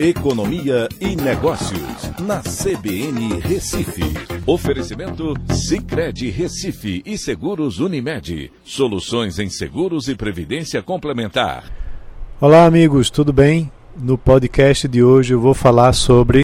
Economia e Negócios, na CBN Recife. Oferecimento Cicred Recife e Seguros Unimed. Soluções em seguros e previdência complementar. Olá, amigos, tudo bem? No podcast de hoje eu vou falar sobre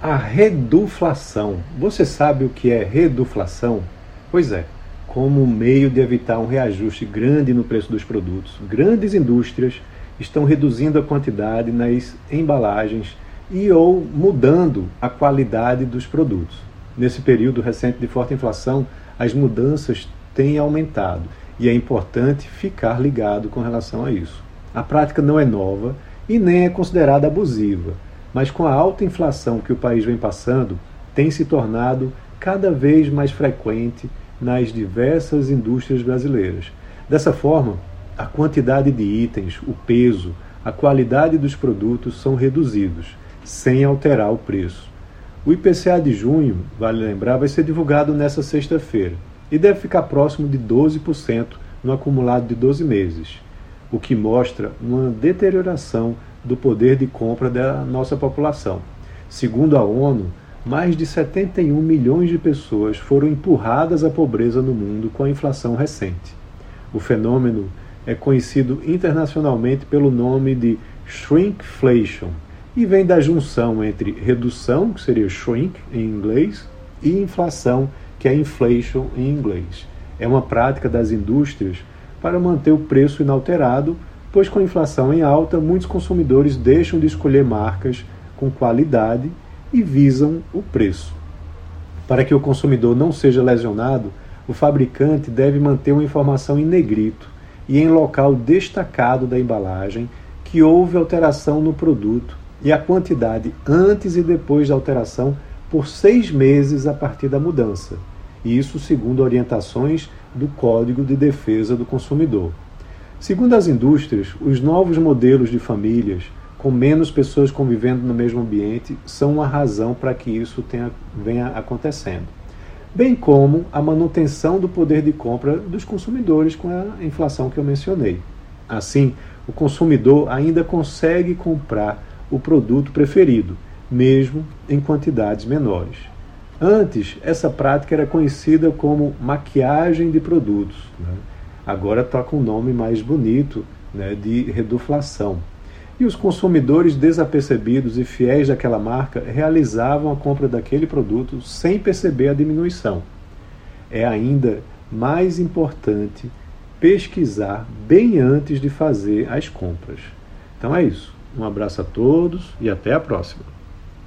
a reduflação. Você sabe o que é reduflação? Pois é, como meio de evitar um reajuste grande no preço dos produtos, grandes indústrias estão reduzindo a quantidade nas embalagens e ou mudando a qualidade dos produtos. Nesse período recente de forte inflação, as mudanças têm aumentado e é importante ficar ligado com relação a isso. A prática não é nova e nem é considerada abusiva, mas com a alta inflação que o país vem passando, tem se tornado cada vez mais frequente nas diversas indústrias brasileiras. Dessa forma, a quantidade de itens, o peso, a qualidade dos produtos são reduzidos, sem alterar o preço. O IPCA de junho, vale lembrar, vai ser divulgado nesta sexta-feira e deve ficar próximo de 12% no acumulado de 12 meses, o que mostra uma deterioração do poder de compra da nossa população. Segundo a ONU, mais de 71 milhões de pessoas foram empurradas à pobreza no mundo com a inflação recente. O fenômeno é conhecido internacionalmente pelo nome de shrinkflation e vem da junção entre redução, que seria shrink em inglês, e inflação, que é inflation em inglês. É uma prática das indústrias para manter o preço inalterado, pois com a inflação em alta, muitos consumidores deixam de escolher marcas com qualidade e visam o preço. Para que o consumidor não seja lesionado, o fabricante deve manter uma informação em negrito e em local destacado da embalagem que houve alteração no produto e a quantidade antes e depois da alteração por seis meses a partir da mudança. Isso segundo orientações do Código de Defesa do Consumidor. Segundo as indústrias, os novos modelos de famílias, com menos pessoas convivendo no mesmo ambiente, são uma razão para que isso tenha, venha acontecendo bem como a manutenção do poder de compra dos consumidores com a inflação que eu mencionei. Assim, o consumidor ainda consegue comprar o produto preferido, mesmo em quantidades menores. Antes, essa prática era conhecida como maquiagem de produtos. Né? Agora está com um nome mais bonito né, de reduflação. E os consumidores desapercebidos e fiéis daquela marca realizavam a compra daquele produto sem perceber a diminuição. É ainda mais importante pesquisar bem antes de fazer as compras. Então é isso. Um abraço a todos e até a próxima.